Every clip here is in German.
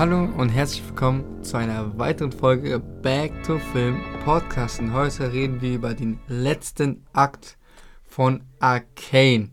Hallo und herzlich willkommen zu einer weiteren Folge Back to Film Podcast. Und heute reden wir über den letzten Akt von Arcane.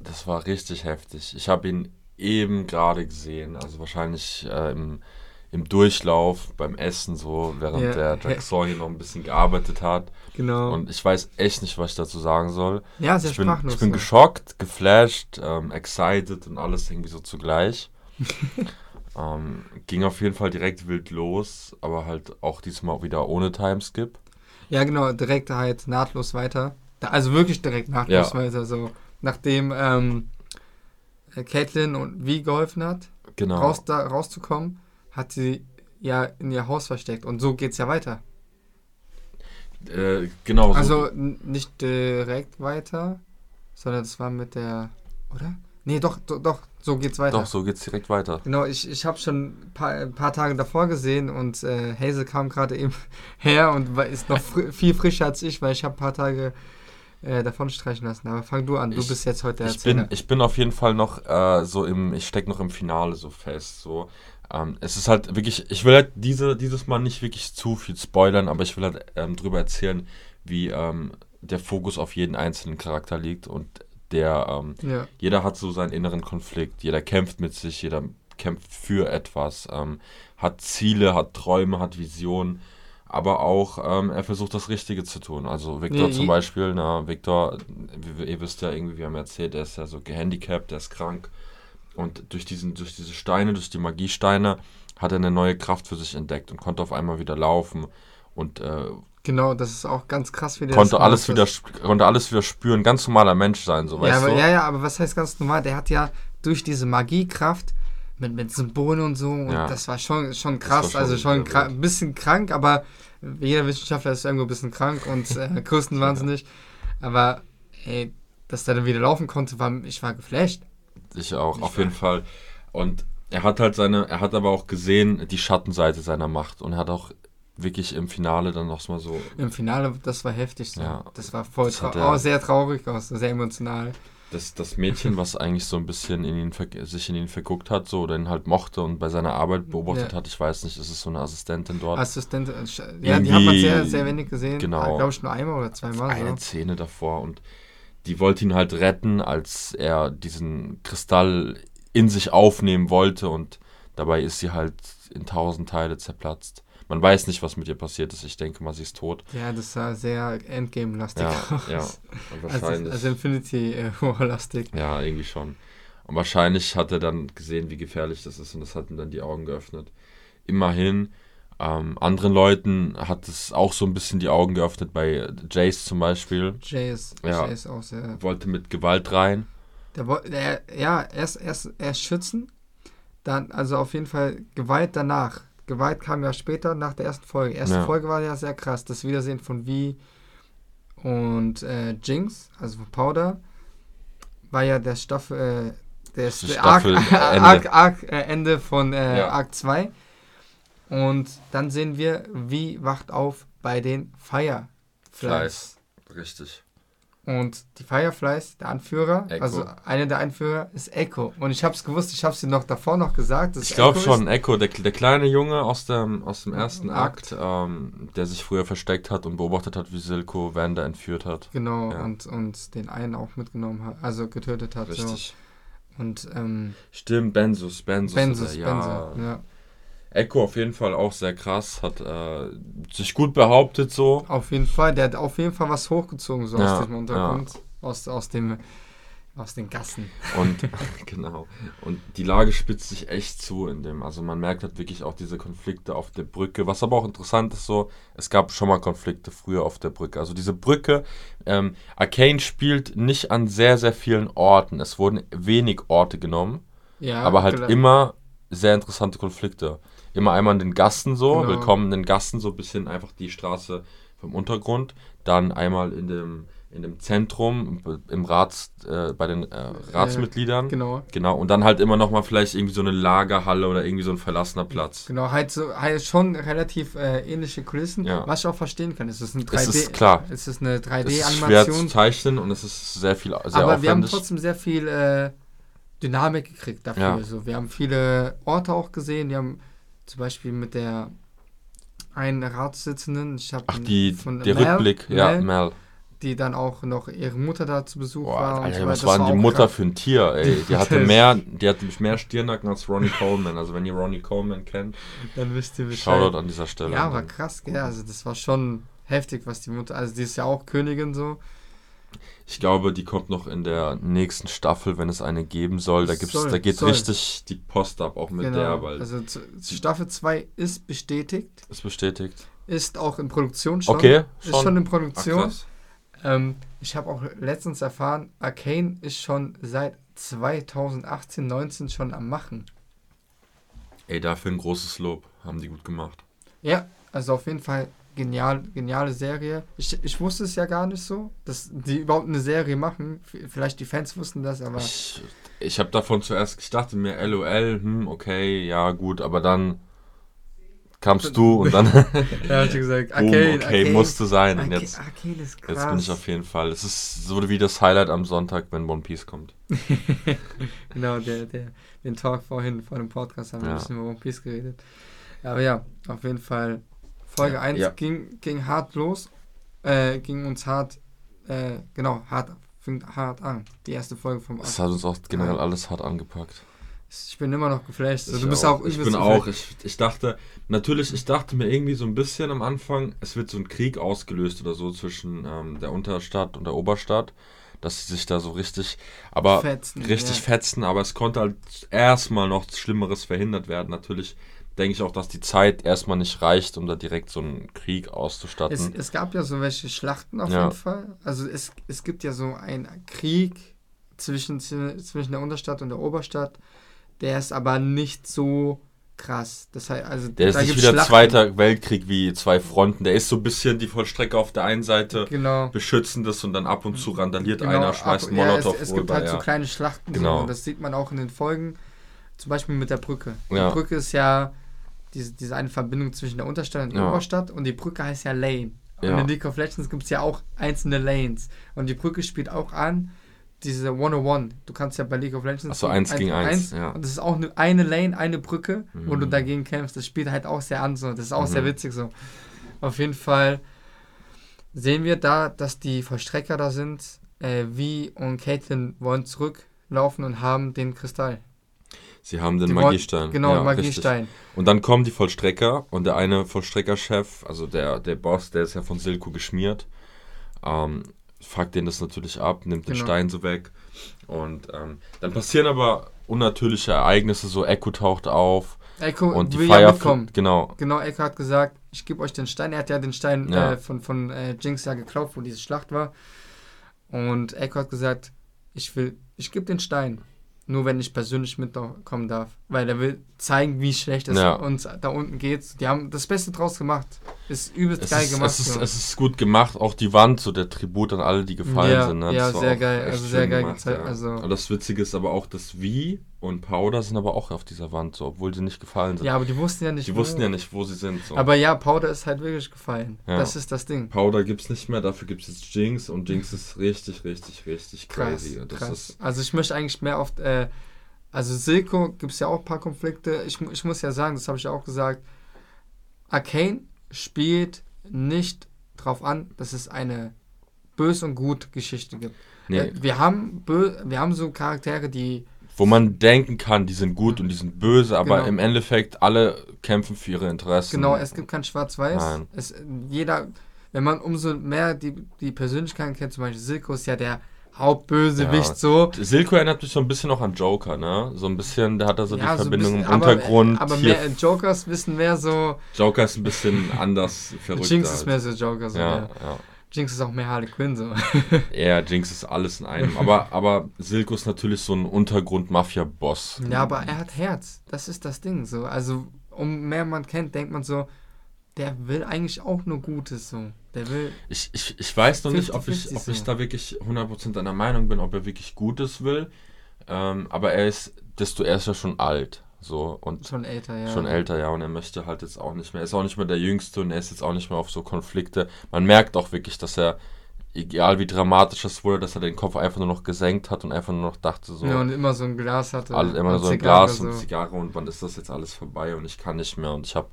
Das war richtig heftig. Ich habe ihn eben gerade gesehen, also wahrscheinlich äh, im, im Durchlauf beim Essen so, während Ja. der Jackson hier noch ein bisschen gearbeitet hat. Genau. Und ich weiß echt nicht, was ich dazu sagen soll. ja, sehr ich bin, sprachlos. ich bin geschockt, geflasht, ähm, excited und alles irgendwie so zugleich. ähm, ging auf jeden Fall direkt wild los, aber halt auch diesmal wieder ohne Timeskip. Ja, genau, direkt halt nahtlos weiter. Also wirklich direkt nahtlos Ja. weiter. So, nachdem ähm, äh, Caitlin und wie geholfen hat, Genau. raus, da, rauszukommen, hat sie ja in ihr Haus versteckt. Und so geht's ja weiter. Äh, genau. Also n- nicht direkt weiter, sondern das war mit der. Oder? Nee, doch, doch, doch so geht's weiter. Doch, so geht's direkt weiter. Genau, ich, ich habe schon ein paar, paar Tage davor gesehen und äh, Hazel kam gerade eben her und war, ist noch fri viel frischer als ich, weil ich habe ein paar Tage äh, davon streichen lassen. Aber fang du an, du Ich- bist jetzt heute der Ich bin, ich bin auf jeden Fall noch äh, so im, ich stecke noch im Finale so fest. So. Ähm, es ist halt wirklich, ich will halt diese, dieses Mal nicht wirklich zu viel spoilern, aber ich will halt ähm, drüber erzählen, wie ähm, der Fokus auf jeden einzelnen Charakter liegt und der, ähm, ja, jeder hat so seinen inneren Konflikt, jeder kämpft mit sich, jeder kämpft für etwas, ähm, hat Ziele, hat Träume, hat Visionen, aber auch ähm, er versucht das Richtige zu tun. Also Victor Nee, zum Beispiel, na, Victor, ihr wisst ja irgendwie, wir haben erzählt, er ist ja so gehandicapt, er ist krank und durch, diesen, durch diese Steine, durch die Magiesteine hat er eine neue Kraft für sich entdeckt und konnte auf einmal wieder laufen und äh, genau, das ist auch ganz krass, wie der konnte, alles wieder, konnte alles wieder spüren, ganz normaler Mensch sein, so Ja, weißt aber, du? ja, ja, aber was heißt ganz normal? Der hat ja durch diese Magiekraft mit, mit Symbolen und so und Ja. das war schon, schon krass. schon also schon sehr kra- wild. ein bisschen krank, aber jeder Wissenschaftler ist irgendwo ein bisschen krank und äh, größtenwahnsinnig. Aber ey, dass der dann wieder laufen konnte, war, ich war geflasht. Ich auch, Ich auf jeden Fall. Und er hat halt seine, er hat aber auch gesehen, die Schattenseite seiner Macht und er hat auch wirklich im Finale dann noch mal so. Im Finale, das war heftig. So. Ja. das war voll Das trau er- auch sehr traurig aus, sehr emotional. Das, das Mädchen, was eigentlich so ein bisschen in ihn sich in ihn verguckt hat, so oder ihn halt mochte und bei seiner Arbeit beobachtet Ja. hat, ich weiß nicht, ist es so eine Assistentin dort. Assistent, äh, ja, die hat man Irgendwie- sehr, sehr wenig gesehen. genau. Glaube ich nur einmal oder zweimal. eine So. Szene davor und die wollte ihn halt retten, als er diesen Kristall in sich aufnehmen wollte und dabei ist sie halt in tausend Teile zerplatzt. Man weiß nicht, was mit ihr passiert ist. Ich denke mal, sie ist tot. Ja, das sah sehr Endgame-lastig Ja, aus. ja. Also, wahrscheinlich. also Infinity äh, War-lastig. ja, irgendwie schon. Und wahrscheinlich hat er dann gesehen, wie gefährlich das ist und das hat ihm dann die Augen geöffnet. Immerhin, ähm, anderen Leuten hat es auch so ein bisschen die Augen geöffnet, bei Jace zum Beispiel. Ist, Ja. Ist auch sehr. Wollte mit Gewalt rein. Der, der, ja, erst, erst, erst schützen, dann, also auf jeden Fall Gewalt danach. Gewalt kam ja später nach der ersten Folge. Erste Ja. Folge war ja sehr krass. Das Wiedersehen von Vi und äh, Jinx, also von Powder, war ja der Staffel, äh, der Das ist Arc, Staffelende. Arc, Arc, äh, Ende von äh, Ja. Arc 2. Und dann sehen wir, wie wacht auf bei den Fireflies. Fleiß. Richtig. Und die Fireflies, der Anführer, Echo. also einer der Anführer ist Echo. Und ich habe es gewusst, ich habe es dir noch davor noch gesagt. Ich glaube schon, Ist. Echo, der, der kleine Junge aus dem, aus dem ersten Akt. Akt, ähm, der sich früher versteckt hat und beobachtet hat, wie Silko Wanda entführt hat. Genau, Ja. und, und den einen auch mitgenommen hat, also getötet hat. So. Und ähm, Stimmt, Benzus, Benzus. Benzus, ist er, Benzo, ja. Echo auf jeden Fall auch sehr krass, hat äh, sich gut behauptet so. Auf jeden Fall, der hat auf jeden Fall was hochgezogen, so Ja, aus dem Untergrund, aus, aus, dem, aus den Gassen. Und genau. Und die Lage spitzt sich echt zu in dem. Also man merkt halt wirklich auch diese Konflikte auf der Brücke. Was aber auch interessant ist, so, es gab schon mal Konflikte früher auf der Brücke. Also diese Brücke, ähm, Arcane spielt nicht an sehr, sehr vielen Orten. Es wurden wenig Orte genommen, Ja, aber halt klar. immer sehr interessante Konflikte. Immer einmal in den Gassen so, Genau. willkommen in den Gassen, so ein bisschen einfach die Straße vom Untergrund. Dann einmal in dem, in dem Zentrum, im Rats, äh, bei den äh, Ratsmitgliedern. Genau. Genau, und dann halt immer noch mal vielleicht irgendwie so eine Lagerhalle oder irgendwie so ein verlassener Platz. Genau, halt so halt schon relativ äh, ähnliche Kulissen, Ja. was ich auch verstehen kann. Es ist ein 3D, Es ist klar. Es ist eine Es ist schwer zu 3D-Animation, zeichnen und es ist sehr viel, sehr aber wir haben aufwendig. trotzdem sehr viel äh, Dynamik gekriegt dafür. Ja. So, wir haben viele Orte auch gesehen. Wir haben zum Beispiel mit der einen Ratssitzenden, ich habe Ach, die, von der Mel, Rückblick, ja, Mel, Mel. die dann auch noch ihre Mutter da zu Besuch Boah, war. und Alter, so was war denn die Mutter für ein Tier, ey? Die hatte Das- mehr, die hatte mehr Stirnacken als Ronnie Coleman. Also wenn ihr Ronnie Coleman kennt, Dann wisst ihr Bescheid. Shoutout an dieser Stelle. Ja, war krass, gell? Also das war schon heftig, was die Mutter, also die ist ja auch Königin so. Ich glaube, die kommt noch in der nächsten Staffel, wenn es eine geben soll. Da gibt's, Soll, da geht soll. richtig die Post ab, auch mit der, weil also Staffel 2 ist bestätigt, ist bestätigt. ist auch in Produktion schon. Okay, Ist schon in Ach, Produktion. krass. ähm, ich habe auch letztens erfahren, Arcane ist schon seit 2018, 19 schon am Machen. Ey, dafür ein großes Lob. Haben die gut gemacht. Ja, also auf jeden Fall genial, geniale Serie. Ich, ich wusste es ja gar nicht so, dass die überhaupt eine Serie machen. Vielleicht die Fans wussten das, aber Ich, ich habe davon zuerst, ich dachte mir, LOL, hm, okay, ja, gut, aber dann kamst du und dann, er hat gesagt, boom, okay, Arcane, musste sein. Und Arcane, jetzt, Arcane ist krass. jetzt bin ich auf jeden Fall. Es ist so wie das Highlight am Sonntag, wenn One Piece kommt. genau, der, der, den Talk vorhin vor dem Podcast haben wir Ja. ein bisschen über One Piece geredet. Aber ja, auf jeden Fall. Folge Ja, 1 ja. ging, ging hart los, äh, ging uns hart, äh, genau, hart, fing hart an. Die erste Folge vom Es hat uns auch generell alles hart angepackt. Ich bin immer noch geflasht. So, Ich du bist auch, Ich übelst bin geflasht. auch. Ich, ich dachte, natürlich, ich dachte mir irgendwie so ein bisschen am Anfang, es wird so ein Krieg ausgelöst oder so zwischen ähm, der Unterstadt und der Oberstadt, dass sie sich da so richtig, aber Fetzen, richtig ja. fetzen, aber es konnte halt erstmal noch Schlimmeres verhindert werden. Natürlich denke ich auch, dass die Zeit erstmal nicht reicht, um da direkt so einen Krieg auszustatten. Es, es gab ja so welche Schlachten auf Ja. jeden Fall. Also es, es gibt ja so einen Krieg zwischen, zwischen der Unterstadt und der Oberstadt. Der ist aber nicht so krass. Das heißt, also der ist nicht wieder Schlachten. Zweiter Weltkrieg wie zwei Fronten. Der ist so ein bisschen die Vollstrecke auf der einen Seite Genau. beschützendes und dann ab und zu randaliert genau einer, schmeißt einen ab- ja, Molotow es, es rüber. gibt halt ja. so kleine Schlachten. Genau. So, und das sieht man auch in den Folgen. Zum Beispiel mit der Brücke. Ja. Die Brücke ist ja diese, diese eine Verbindung zwischen der Unterstadt und der Ja. Oberstadt. Und die Brücke heißt ja Lane. Und Ja. in League of Legends gibt es ja auch einzelne Lanes. Und die Brücke spielt auch an, diese 101. Du kannst ja bei League of Legends. Ach so, eins gegen eins, ja. Und das ist auch eine, eine Lane, eine Brücke, wo du Mhm. dagegen kämpfst. Das spielt halt auch sehr an. So. Das ist auch Mhm. sehr witzig so. Auf jeden Fall sehen wir da, dass die Vollstrecker da sind. Äh, Vi und Caitlyn wollen zurücklaufen und haben den Kristall. Sie haben den Die Magiestein. Genau, ja, Magiestein. richtig. Und dann kommen die Vollstrecker und der eine Vollstreckerchef, also der, der Boss, der ist ja von Silko geschmiert, ähm, fuckt den das natürlich ab, nimmt den Genau. Stein so weg. Und ähm, dann passieren aber unnatürliche Ereignisse, so Echo taucht auf Echo und die will ja mitkommen. genau, Genau, Echo hat gesagt, ich gebe euch den Stein. Er hat ja den Stein Ja. äh, von, von äh, Jinx ja geklaut, wo diese Schlacht war. Und Echo hat gesagt, ich will, ich gebe den Stein. Nur wenn ich persönlich mitkommen darf. Weil er will zeigen, wie schlecht es Ja. uns da unten geht. Die haben das Beste draus gemacht. Ist übelst es geil ist, gemacht. es, ist, es ist gut gemacht, auch die Wand, so der Tribut an alle, die gefallen Ja, sind. Ne? ja, sehr geil, also sehr geil gemacht, gezeigt, ja. also- Und das Witzige ist aber auch, dass Vi und Powder sind aber auch auf dieser Wand, so, obwohl sie nicht gefallen sind. ja, aber die wussten ja nicht, die wo. wussten ja nicht, wo sie sind. So. Aber ja, Powder ist halt wirklich gefallen. Ja. Das ist das Ding. Powder gibt's nicht mehr, dafür gibt's jetzt Jinx und Jinx ist richtig, richtig, richtig Krass, crazy. Das krass. Also ich möchte eigentlich mehr auf, äh, also Silco gibt es ja auch ein paar Konflikte. Ich, ich muss ja sagen, das habe ich auch gesagt, Arcane spielt nicht drauf an, dass es eine böse und gut Geschichte gibt. nee, Äh, wir, haben bö wir haben so Charaktere, die wo man denken kann, die sind gut und die sind böse, aber Genau. im Endeffekt alle kämpfen für ihre Interessen. Genau, es gibt kein Schwarz-Weiß. Jeder, wenn man umso mehr die, die Persönlichkeiten kennt, zum Beispiel Silco ist ja der Hauptbösewicht Ja. so. Silco erinnert mich so ein bisschen auch an Joker, ne? So ein bisschen, der hat da so Ja, die so Verbindung bisschen, im Untergrund. Aber, aber Hier- mehr, Jokers wissen mehr so. Joker ist ein bisschen anders verrückt. Jinx ist mehr so Joker. So, Ja, ja. Jinx ist auch mehr Harley Quinn so. Ja, Jinx ist alles in einem. Aber, aber Silco ist natürlich so ein Untergrund-Mafia-Boss. ja, aber er hat Herz. Das ist das Ding so. Also, um mehr man kennt, denkt man so, der will eigentlich auch nur Gutes so. Der will. Ich, ich, ich weiß noch nicht, ob ich, 50-50 ob ich so. da wirklich 100% deiner Meinung bin, ob er wirklich Gutes will. Ähm, aber er ist, desto er ist ja schon alt. So, und Schon älter, ja. schon älter, ja, und er möchte halt jetzt auch nicht mehr, er ist auch nicht mehr der Jüngste und er ist jetzt auch nicht mehr auf so Konflikte. Man merkt auch wirklich, dass er egal wie dramatisch das wurde, dass er den Kopf einfach nur noch gesenkt hat und einfach nur noch dachte so. Ja, und immer so ein Glas hatte. All, immer und so ein Zigarre Glas und so. Zigarre und wann ist das jetzt alles vorbei und ich kann nicht mehr und ich habe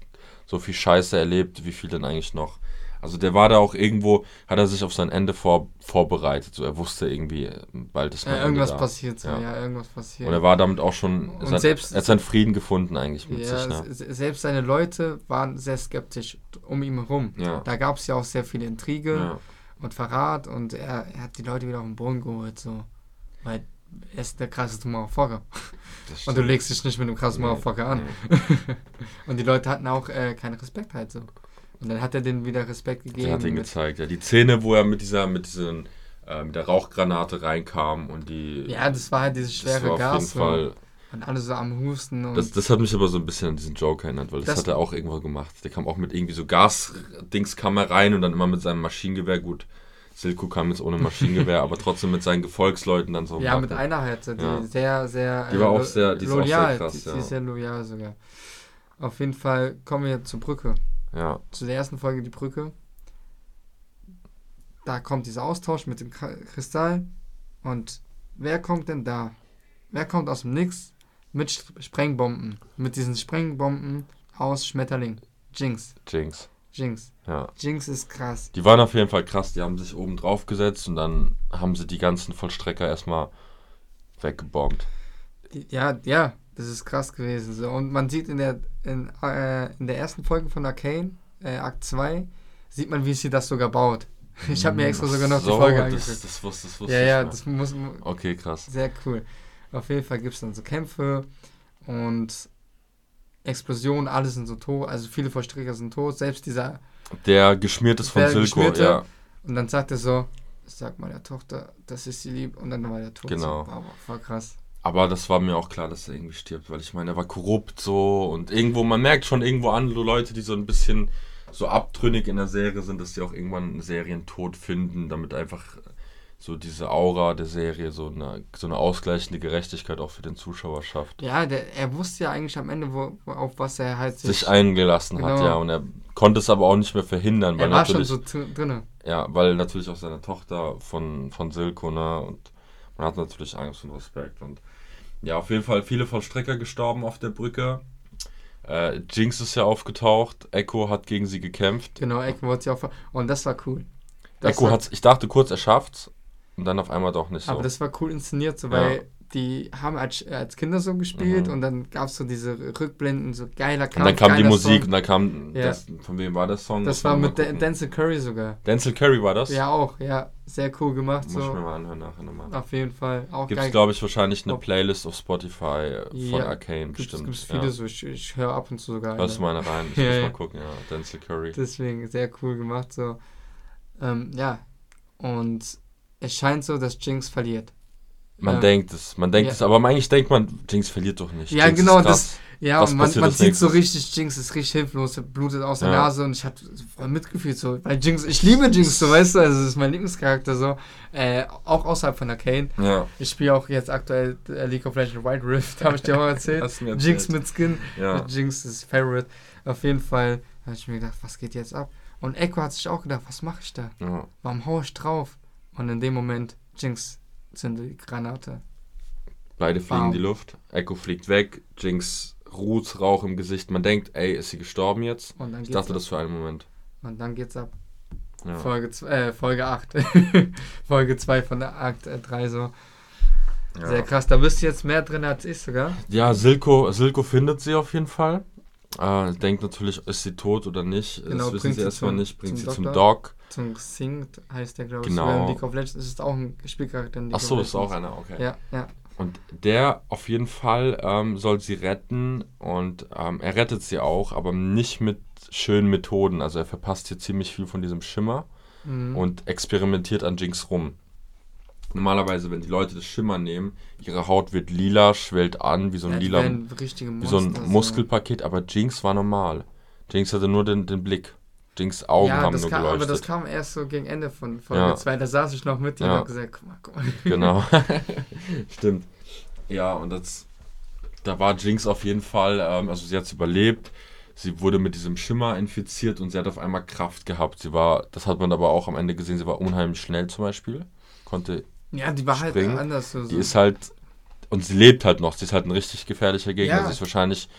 so viel Scheiße erlebt, wie viel denn eigentlich noch. Also der war da auch irgendwo, hat er sich auf sein Ende vor, vorbereitet. So, er wusste irgendwie, bald ist mein Ja, Ende irgendwas da. passiert so, Ja. ja, irgendwas passiert. Und er war damit auch schon, Und sein, selbst- er hat seinen Frieden gefunden eigentlich mit ja, sich. Ne? se- selbst seine Leute waren sehr skeptisch um ihn herum. Ja. Da gab es ja auch sehr viel Intrige und Verrat und er, er hat die Leute wieder auf den Boden geholt, so. Weil er ist der krasseste Motherfucker. Und du legst dich nicht mit einem krassen Nee, Motherfucker an. nee. und die Leute hatten auch äh, keinen Respekt halt so. Und dann hat er denen wieder Respekt gegeben. Der hat ihn mit- gezeigt. Ja, die Szene, wo er mit dieser, mit diesen, äh, mit der Rauchgranate reinkam und die. ja, das war halt dieses das schwere auf Gas. jeden so. Fall. Und alle so am Husten. Und Das, das hat mich aber so ein bisschen an diesen Joker erinnert, weil das, Das- hat er auch irgendwo gemacht. Der kam auch mit irgendwie so Gas-Dings kam er rein und dann immer mit seinem Maschinengewehr. Gut, Silko kam jetzt ohne Maschinengewehr, aber trotzdem mit seinen Gefolgsleuten dann so. ja, mit machen. einer halt, die Ja. sehr, sehr. Die war auch lo- sehr- die ist auch sehr loyal. krass, die, ja. die ist sehr loyal sogar. Auf jeden Fall kommen wir zur Brücke. Ja, Zu der ersten Folge, die Brücke. Da kommt dieser Austausch mit dem Kristall. Und wer kommt denn da? Wer kommt aus dem Nix mit Sprengbomben? Mit diesen Sprengbomben aus Schmetterling. Jinx. Jinx. Jinx. Ja. Jinx ist krass. Die waren auf jeden Fall krass. Die haben sich oben drauf gesetzt und dann haben sie die ganzen Vollstrecker erstmal weggebombt. Die- Ja, ja, das ist krass gewesen. So. Und man sieht in der, in, äh, in der ersten Folge von Arcane, äh, Akt 2, sieht man, wie sie das sogar baut. Ich habe mir extra sogar noch die So, Folge das, angeguckt. das, wusste, das wusste Ja, ich ja, noch. das muss Okay, krass. sehr cool. Auf jeden Fall gibt es dann so Kämpfe und Explosionen, alle sind so tot, also viele Vollstrecker sind tot, selbst dieser. Der geschmiert ist von Der Silko, ja. Und dann sagt er so, sag meiner Tochter, das ist sie lieb. Und dann war der tot. Genau. So, wow, voll krass. Aber das war mir auch klar, dass er irgendwie stirbt, weil ich meine, er war korrupt so und irgendwo, man merkt schon irgendwo andere Leute, die so ein bisschen so abtrünnig in der Serie sind, dass sie auch irgendwann einen Serientod finden, damit einfach so diese Aura der Serie so eine, so eine ausgleichende Gerechtigkeit auch für den Zuschauer schafft. Ja, der, er wusste ja eigentlich am Ende, wo, auf was er halt sich. Sich eingelassen hat, Genau. ja, und er konnte es aber auch nicht mehr verhindern, weil er war schon natürlich, so drin. ja, weil natürlich auch seine Tochter von, von Silko, ne, und man hat natürlich Angst und Respekt und ja, auf jeden Fall viele Vollstrecker gestorben auf der Brücke. Äh, Jinx ist ja aufgetaucht, Echo hat gegen sie gekämpft. Genau, Echo wollte sie auch. Und das war cool. Das Echo hat, ich dachte kurz, er schafft's und dann auf einmal doch nicht so. Aber das war cool inszeniert, so, Ja. Die haben als, als Kinder so gespielt Mhm. und dann gab es so diese Rückblenden, so geiler Kampf. und dann kam die Musik Song. und dann kam, Ja. das, von wem war der Song? Das Muss war mit gucken. Denzel Curry sogar. Denzel Curry war das? Ja, auch, ja. Sehr cool gemacht. Muss ich mir So. mal anhören nachher nochmal. Auf jeden Fall. Auch Gibt es, glaube ich, wahrscheinlich eine Playlist auf Spotify äh, von Ja, Arcane Gibt bestimmt. es viele ja. so. Ich, ich höre ab und zu sogar. Hörst du mal rein? Ich muss mal gucken, ja. Denzel Curry. Deswegen sehr cool gemacht. So. Ähm, ja. Und es scheint so, dass Jinx verliert. Man Ähm, denkt es, man denkt ja. es, aber eigentlich denkt man, Jinx verliert doch nicht. Ja, Jinx genau, ist krass. Ja, Was und man, man sieht so richtig, Jinx ist richtig hilflos, blutet aus der Ja. Nase und ich hatte voll mitgefühlt so, weil Jinx, ich liebe Jinx so, weißt du, also das ist mein Lieblingscharakter so, äh, auch außerhalb von Arcane. Ja. Ich spiele auch jetzt aktuell äh, League of Legends White Rift, habe ich dir auch erzählt. Mir Jinx erzählt. mit Skin, Ja. Jinx ist Favorite. Auf jeden Fall habe ich mir gedacht, was geht jetzt ab? Und Echo hat sich auch gedacht, was mache ich da? ja. Warum hau ich drauf? Und in dem Moment, Jinx zündet die Granate. Beide fliegen in Wow. die Luft. Echo fliegt weg. Jinx ruht Rauch im Gesicht. Man denkt, ey, ist sie gestorben jetzt? Und dann Ich dachte ab. das für einen Moment. Und dann geht's ab. Ja. Folge, äh, Folge 8. Folge 2 von der Akt äh, 3 so. Sehr Ja. krass. Da bist du jetzt mehr drin als ich sogar. ja, Silko, Silko findet sie auf jeden Fall. Äh, denkt natürlich, ist sie tot oder nicht. Genau, das wissen sie sie erstmal zum- nicht. Bringt zum sie zum Doktor. Doc. Zum Xing heißt der, glaube ich. Genau. League of Legends ist es auch ein Spielcharakter in League Ach so, ist auch einer, okay. Ja, ja. Und der auf jeden Fall ähm, soll sie retten und ähm, er rettet sie auch, aber nicht mit schönen Methoden. Also er verpasst hier ziemlich viel von diesem Schimmer Mhm. und experimentiert an Jinx rum. Normalerweise, wenn die Leute das Schimmer nehmen, ihre Haut wird lila, schwellt an, wie so ein ja, lila, wie so ein Muskelpaket, aber Jinx war normal. Jinx hatte nur den, den Blick. Jinx Augen ja, haben nur kam, aber das geleuchtet. kam erst so gegen Ende von Folge Ja. 2. Da saß ich noch mit dir Ja. und hab gesagt, guck mal, guck mal. Genau. Stimmt. Ja, und das, da war Jinx auf jeden Fall, ähm, also sie hat es überlebt. sie wurde mit diesem Schimmer infiziert und sie hat auf einmal Kraft gehabt. Sie war, das hat man aber auch am Ende gesehen, sie war unheimlich schnell zum Beispiel. Konnte. Ja, die war halt springen. anders. So, Die ist halt. Und sie lebt halt noch. Sie ist halt ein richtig gefährlicher Gegner. Ja. Sie ist wahrscheinlich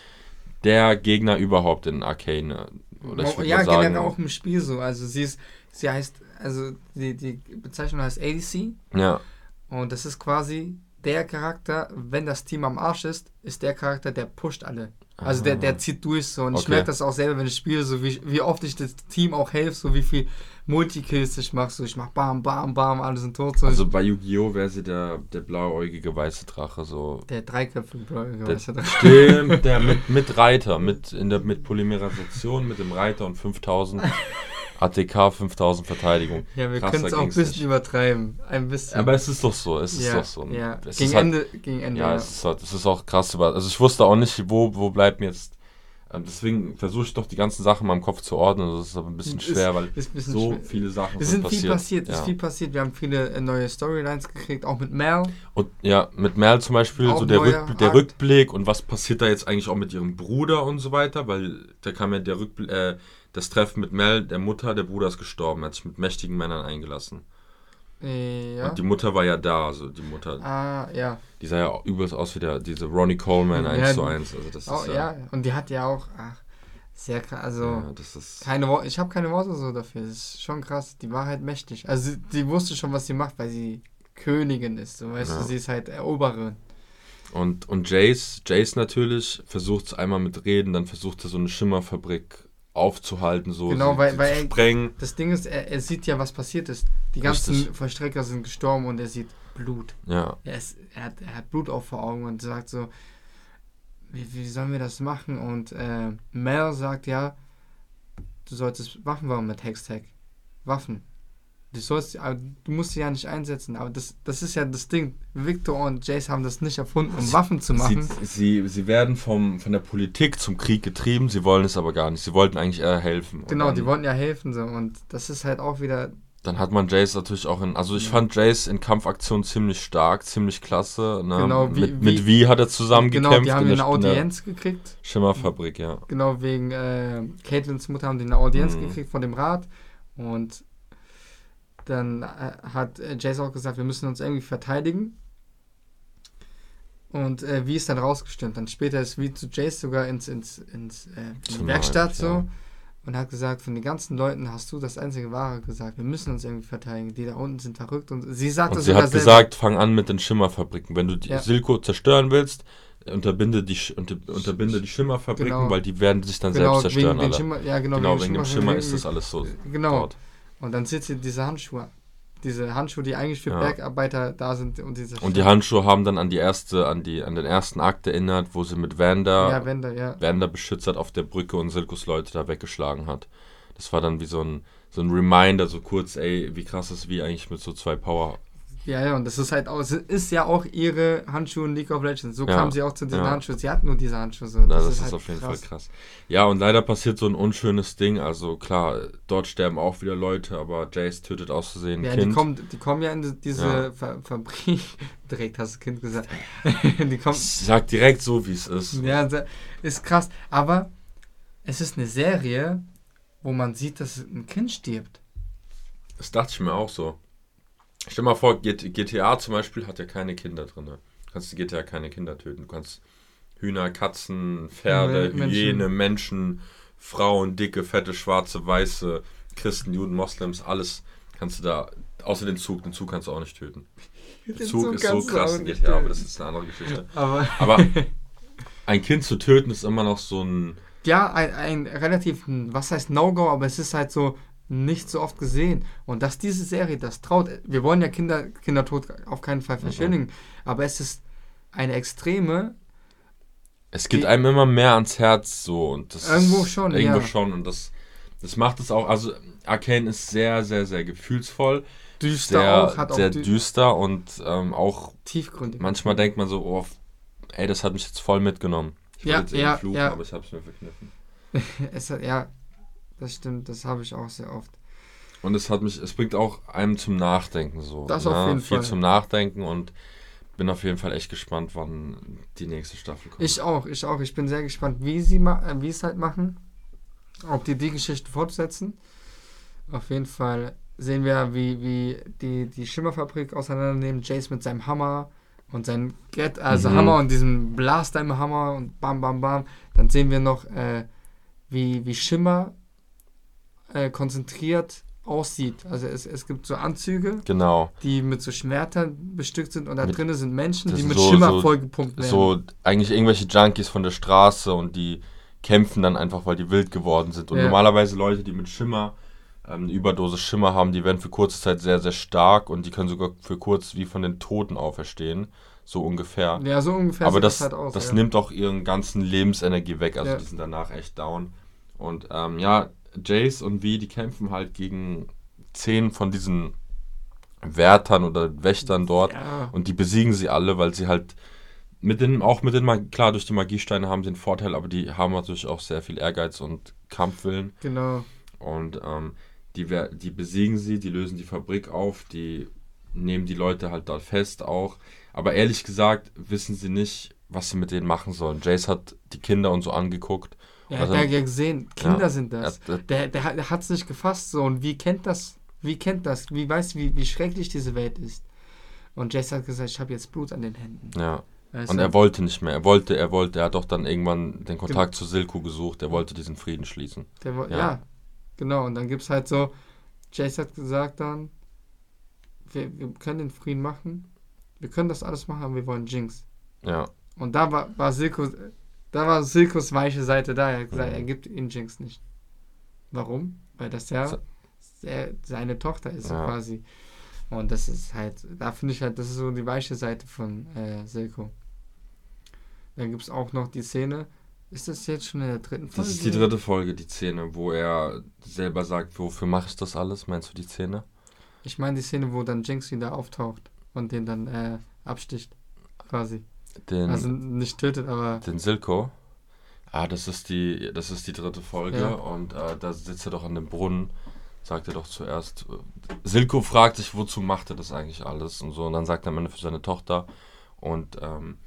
der Gegner überhaupt in Arcane. Oder ich ja, sagen. generell auch im Spiel so. Also sie ist, sie heißt, also die, die Bezeichnung heißt ADC Ja, und das ist quasi der Charakter, wenn das Team am Arsch ist, ist der Charakter, der pusht alle. Also der, der zieht durch so und ich Ah. Okay. merke das auch selber, wenn ich spiele, so wie, wie oft ich das Team auch helfe, so wie viel Multikills ich mache, so ich mach bam, bam, bam, alle sind tot. So also bei Yu-Gi-Oh! wäre sie der, der blauäugige weiße Drache. So. der dreiköpfige Der, weißt du, stimmt, der mit, mit Reiter, mit, in der, mit Polymerisation, mit dem Reiter und 5000 ATK, 5000 Verteidigung. Ja, wir können es auch ein bisschen nicht. übertreiben. Ein bisschen. Aber es ist doch so, es ist ja, doch so. Ja, Es gegen, ist halt- Ende, gegen Ende. Ja, Ja, es ist, halt, es ist auch krass. über- Also ich wusste auch nicht, wo, wo bleibt mir jetzt. ähm, Deswegen versuche ich doch die ganzen Sachen in meinem Kopf zu ordnen. Das ist aber ein bisschen Ist- schwer, weil ist bisschen so schwer. viele Sachen Es sind sind viel passiert, es Ja. ist viel passiert. Wir haben viele äh, neue Storylines gekriegt, auch mit Mel. Und ja, mit Mel zum Beispiel, Auch so der, Rück, der. Rückblick und was passiert da jetzt eigentlich auch mit ihrem Bruder und so weiter, weil da kam ja der Rückblick, äh, das Treffen mit Mel, der Mutter, der Bruder ist gestorben, hat sich mit mächtigen Männern eingelassen. Ja. Und die Mutter war ja da, also die Mutter, Ah, ja. die sah ja übelst aus wie der, diese Ronnie Coleman Ja, 1 zu die- 1. Also das ist Oh, ja, ja. Und die hat ja auch, ach, sehr krass. Also, ja, das ist. keine Worte, ich habe keine Worte so dafür. Das ist schon krass. Die war halt mächtig. Also, sie, sie wusste schon, was sie macht, weil sie Königin ist. So, weißt Ja. du, sie ist halt Eroberin. Und, und Jace, Jace natürlich versucht es einmal mit Reden, dann versucht er so eine Schimmerfabrik aufzuhalten, so Genau, sie, weil- sie weil zu er- sprengen. Das Ding ist, er, er sieht ja, was passiert ist. Die ganzen Richtig. Vollstrecker sind gestorben und er sieht Blut. Ja, Er, ist, er, hat, er hat Blut auch vor Augen und sagt so, wie, wie sollen wir das machen? Und äh, Mel sagt ja, du solltest Waffen bauen mit Hextech. Waffen. Du, sollst, du musst sie ja nicht einsetzen. Aber das, das ist ja das Ding. Victor und Jace haben das nicht erfunden, um Waffen zu machen. Sie, sie, sie werden vom, von der Politik zum Krieg getrieben, sie wollen es aber gar nicht. Sie wollten eigentlich eher helfen. Genau, dann, die wollten ja helfen. So. Und das ist halt auch wieder. Dann hat man Jace natürlich auch in. Also ich Ja. fand Jace in Kampfaktionen ziemlich stark, ziemlich klasse. Ne? Genau, wie- mit, mit wie- wie hat er zusammen genau, gekämpft die haben in eine der, in Audienz gekriegt. Schimmerfabrik, ja. Genau, wegen äh, Caitlins Mutter haben die eine Audienz Mhm. gekriegt von dem Rat. Und dann äh, hat äh, Jace auch gesagt, wir müssen uns irgendwie verteidigen. Und äh, wie ist dann rausgestimmt? Dann später ist wie zu Jace sogar ins, ins, ins äh, in die Werkstatt so ja. und hat gesagt, von den ganzen Leuten hast du das einzige Wahre gesagt. Wir müssen uns irgendwie verteidigen. Die da unten sind verrückt. Und sie sagt Und das sie hat selber. gesagt, fang an mit den Schimmerfabriken. Wenn du die Ja. Silko zerstören willst, unterbinde die, unter, unterbinde die Schimmerfabriken, Genau. weil die werden sich dann genau, selbst wegen zerstören den alle. Schimmer, ja, genau, Genau, wegen dem Schimmer ist das das alles so Genau. dort. Und dann sieht sie diese Handschuhe. Diese Handschuhe, die eigentlich für Ja. Bergarbeiter da sind und diese Und die Handschuhe haben dann an die erste, an die, an den ersten Akt erinnert, wo sie mit Wanda, Ja, Wände, ja. Wanda beschützt hat auf der Brücke und Silkus Leute da weggeschlagen hat. Das war dann wie so ein, so ein Reminder, so kurz, ey, wie krass ist wie eigentlich mit so zwei Power. Ja, ja, und das ist halt auch, es ist ja auch ihre Handschuhe in League of Legends. So Ja, kam sie auch zu diesen ja. Handschuhen. Sie hat nur diese Handschuhe. So. Na, das, ist, halt auf jeden krass. Fall krass. Ja, und leider passiert so ein unschönes Ding. Also klar, dort sterben auch wieder Leute, aber Jace tötet aus Versehen ein Ja, die Kind. kommen, die kommen ja in die- diese Ja. Fa Fabrik. Direkt hast du Kind gesagt. die kommen. ich sag direkt so, wie es ist. Ja, ist krass. Aber es ist eine Serie, wo man sieht, dass ein Kind stirbt. Das dachte ich mir auch so. Stell mal vor, GTA zum Beispiel hat ja keine Kinder drin. Du kannst GTA keine Kinder töten. Du kannst Hühner, Katzen, Pferde, Men- Menschen. Hyäne, Menschen, Frauen, dicke, fette, schwarze, weiße, Christen, Juden, Moslems, alles kannst du da, außer den Zug, den Zug kannst du auch nicht töten. Der Den Zug Zug ist so krass in GTA, aber das ist eine andere Geschichte. Aber Aber ein Kind zu töten ist immer noch so ein. ja, ein, ein relativ, was heißt No-Go, aber es ist halt so nicht so oft gesehen. Und dass diese Serie das traut, wir wollen ja Kinder, Kindertod auf keinen Fall verschönigen, aber es ist eine extreme, Es geht einem immer mehr ans Herz so und das Irgendwo schon, irgendwo ja. schon und das das macht es auch also Arcane ist sehr sehr sehr gefühlsvoll düster sehr auch, hat auch sehr dü düster und ähm, auch tiefgründig. manchmal denkt man so oh, ey das hat mich jetzt voll mitgenommen ich Ja, wollte jetzt ja, eben fluchen ja. aber ich habe es mir verkniffen Es hat, ja, das stimmt, das habe ich auch sehr oft. und es hat mich es bringt auch einem zum Nachdenken so Das auf jeden viel Fall. zum Nachdenken und bin auf jeden Fall echt gespannt wann die nächste Staffel kommt Ich auch, ich auch. Ich bin sehr gespannt, wie sie ma äh, wie es halt machen. ob die die Geschichte fortsetzen. Auf jeden Fall sehen wir, wie, wie die, die Schimmerfabrik auseinandernehmen. Jace mit seinem Hammer und sein Get, also Mhm. Hammer und diesem Blaster im Hammer und bam, bam, bam. Dann sehen wir noch, äh, wie, wie Schimmer äh, konzentriert aussieht. Also es, es gibt so Anzüge, Genau. die mit so Schwertern bestückt sind und da drinnen sind Menschen, die mit so- Schimmer so- vollgepumpt werden. So eigentlich irgendwelche Junkies von der Straße und die kämpfen dann einfach, weil die wild geworden sind. Und Ja. normalerweise Leute, die mit Schimmer ähm, eine Überdosis Schimmer haben, die werden für kurze Zeit sehr, sehr stark und die können sogar für kurz wie von den Toten auferstehen. So ungefähr. ja, so ungefähr Aber das, halt aus. das ja. nimmt auch ihren ganzen Lebensenergie weg. Also Ja. die sind danach echt down. Und ähm, ja, Jace und Vi, die kämpfen halt gegen zehn von diesen Wärtern oder Wächtern dort. Ja, Und die besiegen sie alle, weil sie halt mit den, auch mit den, Mag klar, durch die Magiesteine haben sie einen Vorteil, aber die haben natürlich auch sehr viel Ehrgeiz und Kampfwillen. genau. Und ähm, die, die besiegen sie, die lösen die Fabrik auf, die nehmen die Leute halt da fest auch. Aber ehrlich gesagt wissen sie nicht, was sie mit denen machen sollen. Jace hat die Kinder und so angeguckt. Er Also- hat ja gesehen, Kinder Ja. sind das. Er- er- Der, der, der hat es nicht gefasst so und wie kennt das? Wie kennt das? Wie weiß wie, wie schrecklich diese Welt ist? Und Jace hat gesagt, ich habe jetzt Blut an den Händen. Ja. Weißt Und du? er wollte nicht mehr. Er wollte, er wollte, er hat doch dann irgendwann den Kontakt zu Silku gesucht. Er wollte diesen Frieden schließen. Der, Ja. ja. genau. Und dann gibt es halt so, Jace hat gesagt dann, wir, wir können den Frieden machen. Wir können das alles machen, aber wir wollen Jinx. Ja. Und da war, war Silko, da war Silkos weiche Seite da. Er hat gesagt, Mhm. er gibt ihn Jinx nicht. Warum? Weil das ja So- se- seine Tochter ist so Ja. quasi. Und das ist halt, da finde ich halt, das ist so die weiche Seite von äh, Silko. Dann gibt es auch noch die Szene. Ist das jetzt schon in der dritten Folge? Das ist die dritte Folge, die Szene, wo er selber sagt, wofür mache ich das alles? Meinst du die Szene? Ich meine die Szene, wo dann Jinx wieder auftaucht und den dann äh, absticht. Quasi. Den, Also nicht tötet, aber den Silko? Ah, das ist die, das ist die dritte Folge Ja. und äh, da sitzt er doch an dem Brunnen, sagt er doch zuerst. Silko fragt sich, wozu macht er das eigentlich alles und so und dann sagt er am Ende für seine Tochter und ähm,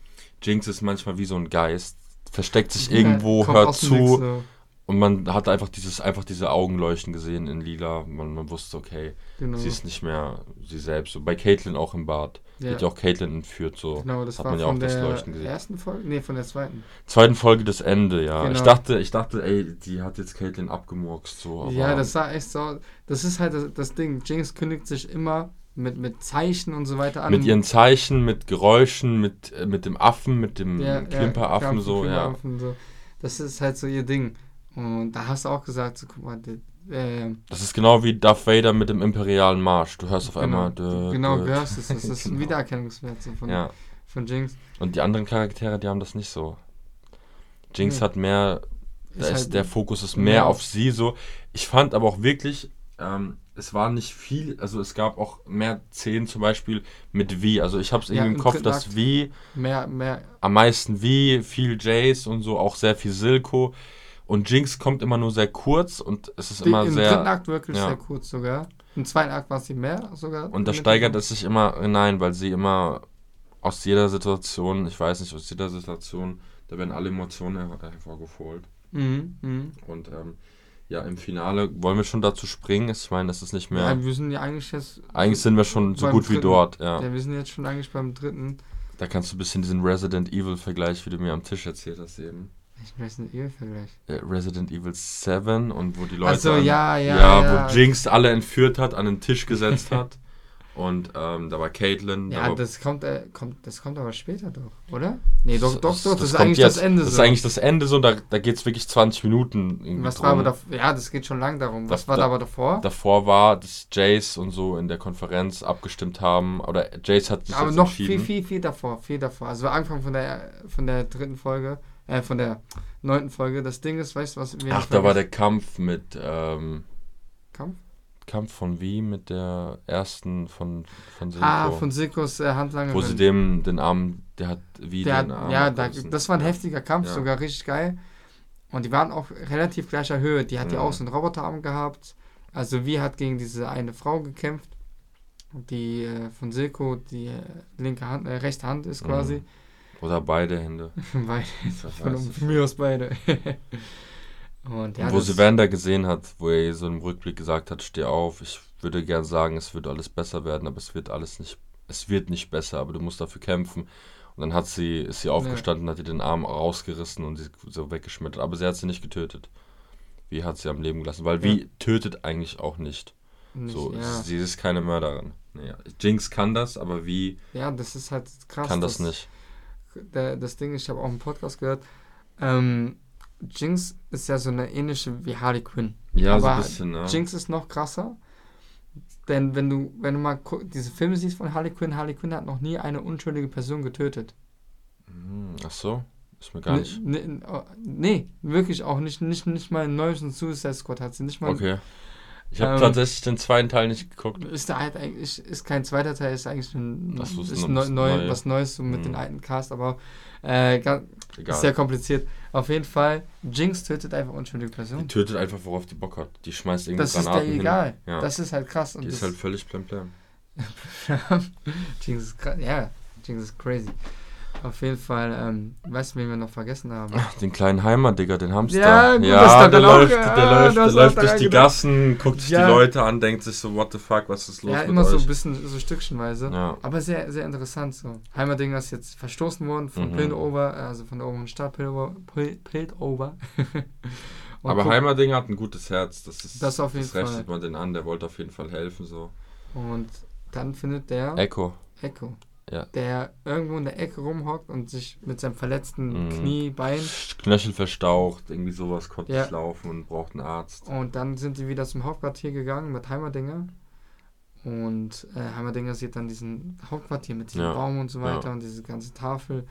Jinx ist manchmal wie so ein Geist, versteckt sich irgendwo, äh, kommt hört zu Nix so. und man hat einfach dieses, einfach diese Augenleuchten gesehen in Lila. Man, man wusste, okay, Genau. sie ist nicht mehr sie selbst. So bei Caitlyn auch im Bad. Ja. hat ja auch Caitlyn entführt, so. Genau, das hat war man ja von auch das Leuchten gesehen. ersten Folge? Nee, von der zweiten. Zweiten Folge das Ende, ja. Ich Genau. dachte, ich dachte, ey, die hat jetzt Caitlyn abgemurkst, so. Ja, das sah echt so. Das ist halt das, das Ding. Jinx kündigt sich immer mit, mit Zeichen und so weiter an. mit ihren Zeichen, mit Geräuschen, mit, äh, mit dem Affen, mit dem Ja, ja, Klimperaffen, Krampfen, so, ja. So. Das ist halt so ihr Ding. Und da hast du auch gesagt, so, guck mal, die, äh, Das ist genau wie Darth Vader mit dem imperialen Marsch. Du hörst auf genau, einmal. du- dö, genau dö. gehörst es. Das ist ein Genau. Wiedererkennungswert so von, Ja. von Jinx. Und die anderen Charaktere, die haben das nicht so. Jinx Nee. hat mehr Da ist, halt- der Fokus ist mehr mehr auf- sie so. Ich fand aber auch wirklich, ähm, es war nicht viel, also es gab auch mehr Szenen zum Beispiel mit Wie. Also ich habe es Ja, irgendwie im im Kopf, dass. Wie mehr, mehr, am meisten Wie, viel Jace und so, auch sehr viel Silco. Und Jinx kommt immer nur sehr kurz und es ist die, immer im dritten sehr. Akt wirklich ja. sehr kurz sogar. Im zweiten Akt war sie mehr sogar. Und da steigert es sich immer hinein, weil sie immer aus jeder Situation, ich weiß nicht, aus jeder Situation, da werden alle Emotionen her hervorgeholt. Mhm, mhm. Und ähm, ja, im Finale wollen wir schon dazu springen. Ich meine, das ist nicht mehr. Ja, wir sind ja eigentlich jetzt. eigentlich sind wir schon so gut wie dritten. dort, ja. Ja, wir sind jetzt schon eigentlich beim dritten. Da kannst du ein bisschen diesen Resident Evil-Vergleich, wie du mir am Tisch erzählt hast eben. Ich weiß nicht, ihr Vergleich. Äh, Resident Evil 7 und wo die Leute. An, ja, ja, ja, ja. wo Jinx alle entführt hat, an den Tisch gesetzt hat. Und ähm, da war Caitlyn. da Ja, war, das kommt, äh, kommt, das kommt aber später doch, oder? Nee, doch, doch, doch, das, ist kommt eigentlich jetzt. das Ende Das ist so. eigentlich das Ende so, da, da geht es wirklich 20 Minuten Was drum. war aber davor? Ja, das geht schon lang darum. Was Da- war da da- aber davor? Davor war, dass Jace und so in der Konferenz abgestimmt haben, oder Jace hat sich aber noch viel, viel, viel davor, viel davor. Also Anfang von der, von der dritten Folge, äh, von der neunten Folge. Das Ding ist, weißt du, was wir Ach, da war der Kampf mit, ähm, Kampf? Kampf von wie? Mit der ersten von, von Silko. Ah, von Silkos äh, Handlangerin. Wo sie dem den Arm, der hat wie Der den hat, Arm ja, da, das war ein Ja. heftiger Kampf, Ja. sogar richtig geil. Und die waren auch relativ gleicher Höhe. Die hat ja Ja. auch so einen Roboterarm gehabt. Also wie hat gegen diese eine Frau gekämpft, die äh, von Silko die äh, linke Hand, äh, rechte Hand ist quasi. Mhm. Oder beide Hände. Beide. Von, von mir aus beide. Und ja, wo das- sie Vander gesehen hat, wo er ihr so im Rückblick gesagt hat, steh auf, ich würde gern sagen, es wird alles besser werden, aber es wird alles nicht, es wird nicht besser, aber du musst dafür kämpfen. Und dann hat sie, ist sie aufgestanden, hat ihr den Arm rausgerissen und sie so weggeschmettert. Aber sie hat sie nicht getötet. Wie hat sie am Leben gelassen? Weil Ja. wie tötet eigentlich auch nicht. nicht, So, ja. sie ist keine Mörderin. Naja, Jinx kann das, aber wie ja, das ist halt krass. kann das dass- nicht? der, das Ding, ich habe auch einen Podcast gehört. Ähm, Jinx ist ja so eine ähnliche wie Harley Quinn. Ja, so aber ein bisschen, ne? Jinx ist noch krasser. Denn wenn du, wenn du mal diese Filme siehst von Harley Quinn, Harley Quinn hat noch nie eine unschuldige Person getötet. Hm, Ach so, ist mir gar nicht. Nee, nee, oh, nee, wirklich auch nicht. Nicht, nicht mal im neuesten Suicide Squad hat sie nicht mal. Okay. Ich habe Ähm, tatsächlich den zweiten Teil nicht geguckt. Ist da halt eigentlich, ist kein zweiter Teil, ist eigentlich ein, so, ist ist neu, neu, was Neues so mit Mhm. den alten Cast, aber äh, ganz, ist sehr kompliziert. Auf jeden Fall, Jinx tötet einfach unschuldige Die Personen. tötet einfach, worauf die Bock hat. Die schmeißt irgendwie Das ist Granaten der hin. egal. Ja. Das ist halt krass. Und Die das, ist halt völlig plemplem. Jinx ist krass. Ja, Jinx ist crazy. Auf jeden Fall, ähm, weißt du, wen wir noch vergessen haben? Den kleinen Heimatdigger, den Hamster. Ja, gut, ja der auch- läuft, der läuft, du der läuft durch die. Gassen, guckt sich Ja. die Leute an, denkt sich so, what the fuck, was ist los Ja, immer so ein bisschen so stückchenweise. Ja. Aber sehr, sehr interessant so. Heimerdinger ist jetzt verstoßen worden von Mhm. Piltover, also von der oberen Stadt Piltover. Pil- Piltover. Und Aber guck- Heimatdinger hat ein gutes Herz. Das, ist, Das auf jeden das rechnet Fall. man den an, der wollte auf jeden Fall helfen. so. Und dann findet der Echo. Echo, Ja. der irgendwo in der Ecke rumhockt und sich mit seinem verletzten Mhm. Knie, Bein. Knöchel verstaucht, irgendwie sowas, konnte Ja. nicht laufen und braucht einen Arzt. Und dann sind sie wieder zum Hauptquartier gegangen mit Heimerdinger. Und äh, Heimerdinger sieht dann diesen Hauptquartier mit diesem Ja. Baum und so weiter und diese ganze Tafel.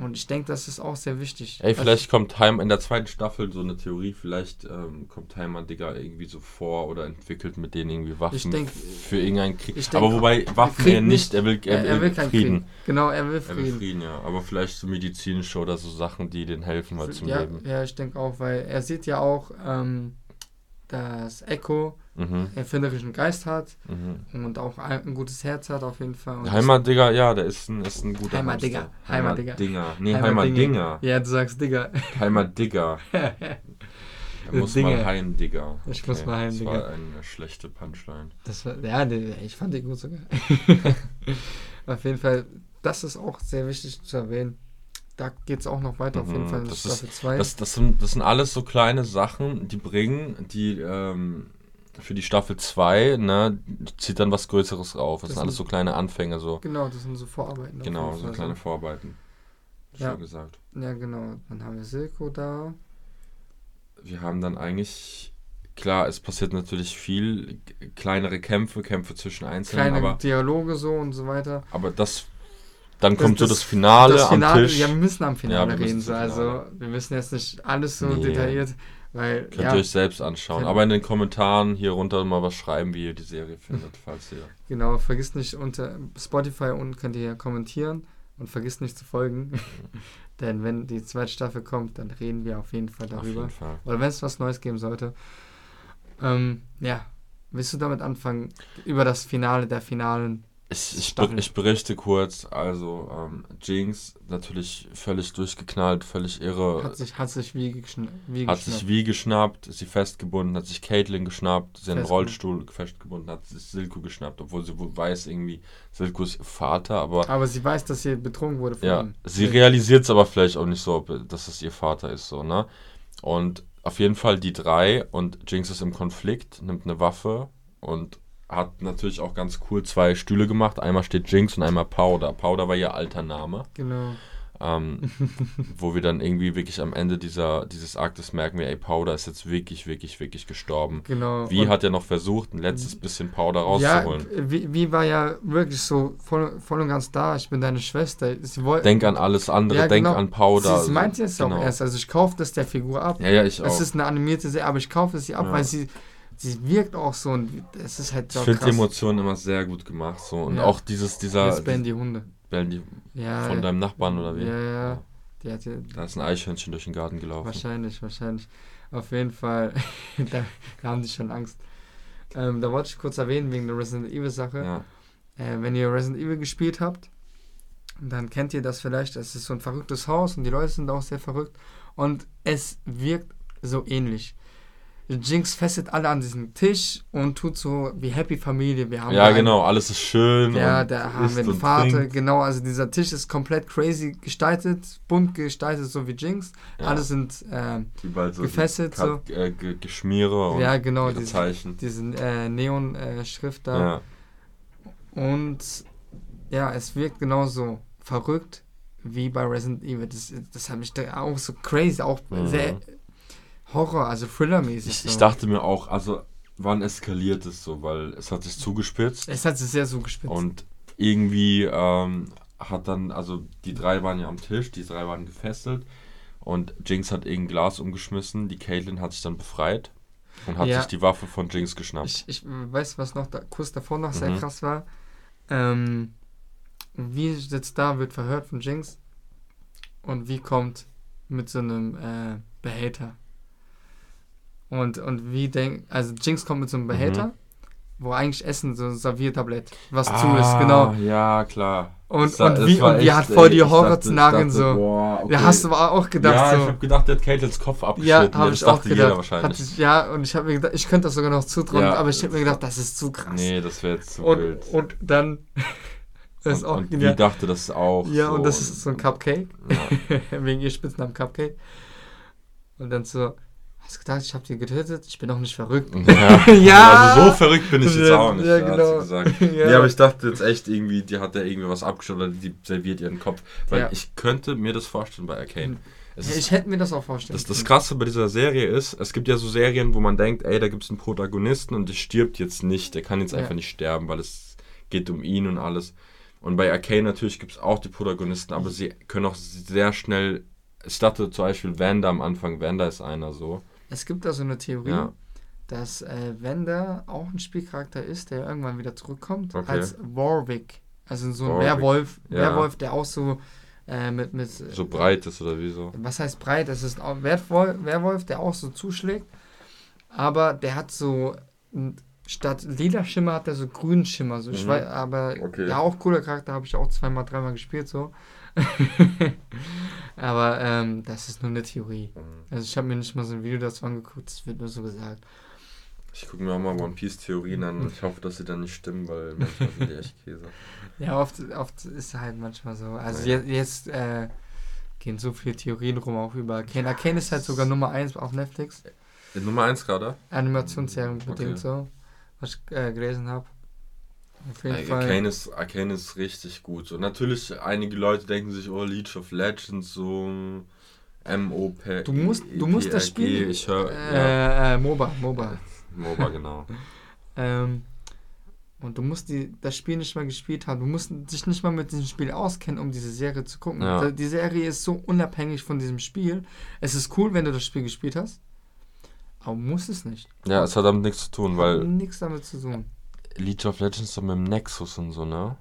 Und ich denke, das ist auch sehr wichtig. Ey, Also- vielleicht kommt Heim in der zweiten Staffel so eine Theorie, vielleicht ähm, kommt Heimatdigger irgendwie so vor oder entwickelt mit denen irgendwie Waffen Ich denk- für irgendeinen Krieg. denk- Aber wobei Waffen er nicht, er will, er er, will, er will keinen Frieden. Krieg. Genau, er will Er will Frieden. Frieden, ja. Aber vielleicht so medizinische oder so Sachen, die denen helfen halt zum ja, Leben. ja, ich denke auch, weil er sieht ja auch, ähm, dass Echo Mhm, erfinderischen Geist hat mhm. und auch ein, gutes Herz hat auf jeden Fall. Und ja, der ist ein, ist ein guter Hamster. Heimatdigger. Heimatdinger. Nee, Heimatdinger. Ja, du sagst Digga. Heimatdigger. Da muss Dinge. mal Heimdigger. Ich muss mal Heimdigger. Das war eine schlechte Punchline. Das war, ja, ich fand die gut sogar. auf jeden Fall, das ist auch sehr wichtig zu erwähnen. Da geht es auch noch weiter, auf jeden Mhm, Fall das Staffel 2. Das, das, sind, das sind alles so kleine Sachen, die bringen, die ähm, für die Staffel 2, ne, zieht dann was Größeres auf. Das, Das sind alles so kleine Anfänge, so. Genau, das sind so Vorarbeiten. Genau, so kleine Vorarbeiten. Ja. Schon gesagt. Ja, genau. Dann haben wir Silko da. Wir haben dann eigentlich, klar, es passiert natürlich viel, kleinere Kämpfe, Kämpfe zwischen Einzelnen, Kleine aber, Dialoge so und so weiter. aber das, dann Das- kommt so das- Finale, das Finale, am Tisch. ja, wir müssen am Finale Ja, müssen reden. Also, Finale. wir müssen jetzt nicht alles so Nee. detailliert, weil, Könnt ja, ihr euch selbst anschauen. Aber in den Kommentaren hier runter mal was schreiben, wie ihr die Serie findet, falls ihr. genau, vergisst nicht unter Spotify unten könnt ihr ja kommentieren und vergisst nicht zu folgen. Denn wenn die zweite Staffel kommt, dann reden wir auf jeden Fall darüber. jeden Fall. Oder wenn es was Neues geben sollte. Ähm, ja, willst du damit anfangen, über das Finale der Finalen? Ich, ich, Staffel. ich berichte kurz, also ähm, Jinx natürlich völlig durchgeknallt, völlig irre, Hat sich, hat sich wie, geschn wie hat geschnappt. sich wie geschnappt, ist sie festgebunden, hat sich Caitlyn geschnappt, sie hat einen. Rollstuhl festgebunden, hat sich Silko geschnappt, obwohl sie wohl weiß irgendwie, Silko ist ihr Vater, aber Aber sie weiß, dass sie betrogen wurde von ja, ihm. sie realisiert es aber vielleicht auch nicht so, dass es ihr Vater ist, so, ne? Und auf jeden Fall die drei und Jinx ist im Konflikt, nimmt eine Waffe und hat natürlich auch ganz cool zwei Stühle gemacht. Einmal steht Jinx und einmal Powder. Powder war ihr alter Name. Genau. Ähm, wo wir dann irgendwie wirklich am Ende dieser, dieses Aktes merken wir, ey, Powder ist jetzt wirklich, wirklich, wirklich gestorben. Genau. Wie hat er noch versucht, ein letztes bisschen Powder ja, rauszuholen? wie, wie war ja wirklich so voll, voll und ganz da. Ich bin deine Schwester. Sie wollte. Denk an alles andere, Ja, denk genau. an Powder. Sie, sie meinte es genau. auch erst. Also ich kaufe das der Figur ab. Ja, ja, ich auch. Es ist eine animierte Serie, aber ich kaufe es sie ab, Ja. weil sie, sie wirkt auch so und es ist halt ich so finde die. Emotionen immer sehr gut gemacht. So. Und Ja. auch dieses, dieser. Jetzt bellen die Hunde. Bellen die Ja, von deinem Nachbarn oder wie? ja, ja. Die hat ja, Da ist ein Eichhörnchen durch den Garten gelaufen. wahrscheinlich, wahrscheinlich. Auf jeden Fall, da, da haben die schon Angst. Ähm, da wollte ich kurz erwähnen, wegen der Resident Evil Sache. Ja. Äh, wenn ihr Resident Evil gespielt habt, dann kennt ihr das vielleicht. Es ist so ein verrücktes Haus und die Leute sind auch sehr verrückt. Und es wirkt so ähnlich. Jinx fesselt alle an diesen Tisch und tut so wie Happy Familie. Wir haben Ja, einen- genau, alles ist schön. Ja, da haben wir den Vater, trinkt. genau, also dieser Tisch ist komplett crazy gestaltet, bunt gestaltet, so wie Jinx. Ja. Alle sind Überall so gefesselt, die Kat- äh, Ge- Geschmiere und ja genau, diese, Zeichen. diese äh, Neon-Schrift da. Ja. Und ja, es wirkt genauso verrückt wie bei Resident Evil. Das, das hat mich da auch so crazy, auch Mhm. sehr Horror, also Thriller-mäßig. Ich, so. ich dachte mir auch, also wann eskaliert es so, weil es hat sich zugespitzt Es hat sich sehr zugespitzt. und irgendwie ähm, hat dann, also die drei waren ja am Tisch, die drei waren gefesselt und Jinx hat irgendein Glas umgeschmissen, die Caitlyn hat sich dann befreit und hat Ja. sich die Waffe von Jinx geschnappt. Ich, ich weiß, was noch da, kurz davor noch sehr Mhm. krass war. Ähm, wie sitzt da, wird verhört von Jinx und wie kommt mit so einem äh, Behälter. Und, und wie denkt, also Jinx kommt mit so einem Mhm. Behälter, wo eigentlich Essen, so ein Serviertablett, was zu ist, genau. Ah, Ja, klar. Und, Das und, wie, und die hat voll die Horrorszenarien so. Boah, okay. Ja, hast du aber auch gedacht ja, so. ich habe gedacht, der hat Caitlins Kopf Ja, abgeschnitten. habe das ich auch gedacht. wahrscheinlich. Ich, ja, und ich habe mir gedacht, ich könnte das sogar noch zutrauen, Ja. aber ich habe mir gedacht, das ist zu krass. Nee, das wäre jetzt zu und, wild. und dann, das ist und, auch und genial. die dachte das auch. Ja, so und das ist so ein Cupcake, Ja. wegen ihr Spitznamen Cupcake. Und dann so, hast du gedacht, ich habe die getötet? Ich bin doch nicht verrückt. Ja, Ja. Also so verrückt bin ich jetzt auch nicht, ja, hat sie genau. gesagt. Ja. Nee, aber ich dachte jetzt echt irgendwie, die hat da irgendwie was abgeschaut oder die serviert ihren Kopf. Weil Ja. ich könnte mir das vorstellen bei Arcane. Ja, ist, ich hätte mir das auch vorstellen das, das. Krasse bei dieser Serie ist, es gibt ja so Serien, wo man denkt, ey, da gibt es einen Protagonisten und der stirbt jetzt nicht, der kann jetzt Ja. einfach nicht sterben, weil es geht um ihn und alles. Und bei Arcane natürlich gibt es auch die Protagonisten, aber sie können auch sehr schnell. Ich dachte zum Beispiel Wanda am Anfang, Wanda ist einer so. Es gibt da so eine Theorie, Ja. dass äh, Wanda auch ein Spielcharakter ist, der irgendwann wieder zurückkommt, Okay. als Warwick. Also so ein Warwick. Werwolf, Ja. Werwolf, der auch so äh, mit, mit So breit ist oder wie so. was heißt breit? Es ist ein Werwolf, Werwolf, der auch so zuschlägt, aber der hat so statt lila Schimmer hat er so grünen Schimmer, so Mhm. aber Okay. ja auch cooler Charakter, habe ich auch zweimal, dreimal gespielt so. aber ähm, das ist nur eine Theorie. Also ich habe mir nicht mal so ein Video dazu angeguckt, es wird nur so gesagt. Ich gucke mir auch mal One Piece Theorien an und ich hoffe, dass sie dann nicht stimmen, weil manchmal sind die echt Käse. Ja, oft, oft ist es halt manchmal so. Also Ja. jetzt, jetzt äh, gehen so viele Theorien rum, auch über Arcane. Arcane ist halt sogar Nummer 1 auf Netflix. Äh, Nummer 1 gerade? Animationsserien bedingt Okay. so, was ich äh, gelesen habe. Auf jeden Fall. Arcane ist, Arcane ist richtig gut. So, natürlich, einige Leute denken sich, oh, League of Legends, so M-O-P. Du musst, du musst das Spiel. Ich höre, äh, ja, äh, MOBA, MOBA. MOBA, genau. Ähm, und du musst die, das Spiel nicht mal gespielt haben. Du musst dich nicht mal mit diesem Spiel auskennen, um diese Serie zu gucken. Ja. Die Serie ist so unabhängig von diesem Spiel. Es ist cool, wenn du das Spiel gespielt hast. Aber muss es nicht. Ja, es hat damit nichts zu tun, Hat weil nichts damit zu tun. League of Legends so mit dem Nexus und so, ne?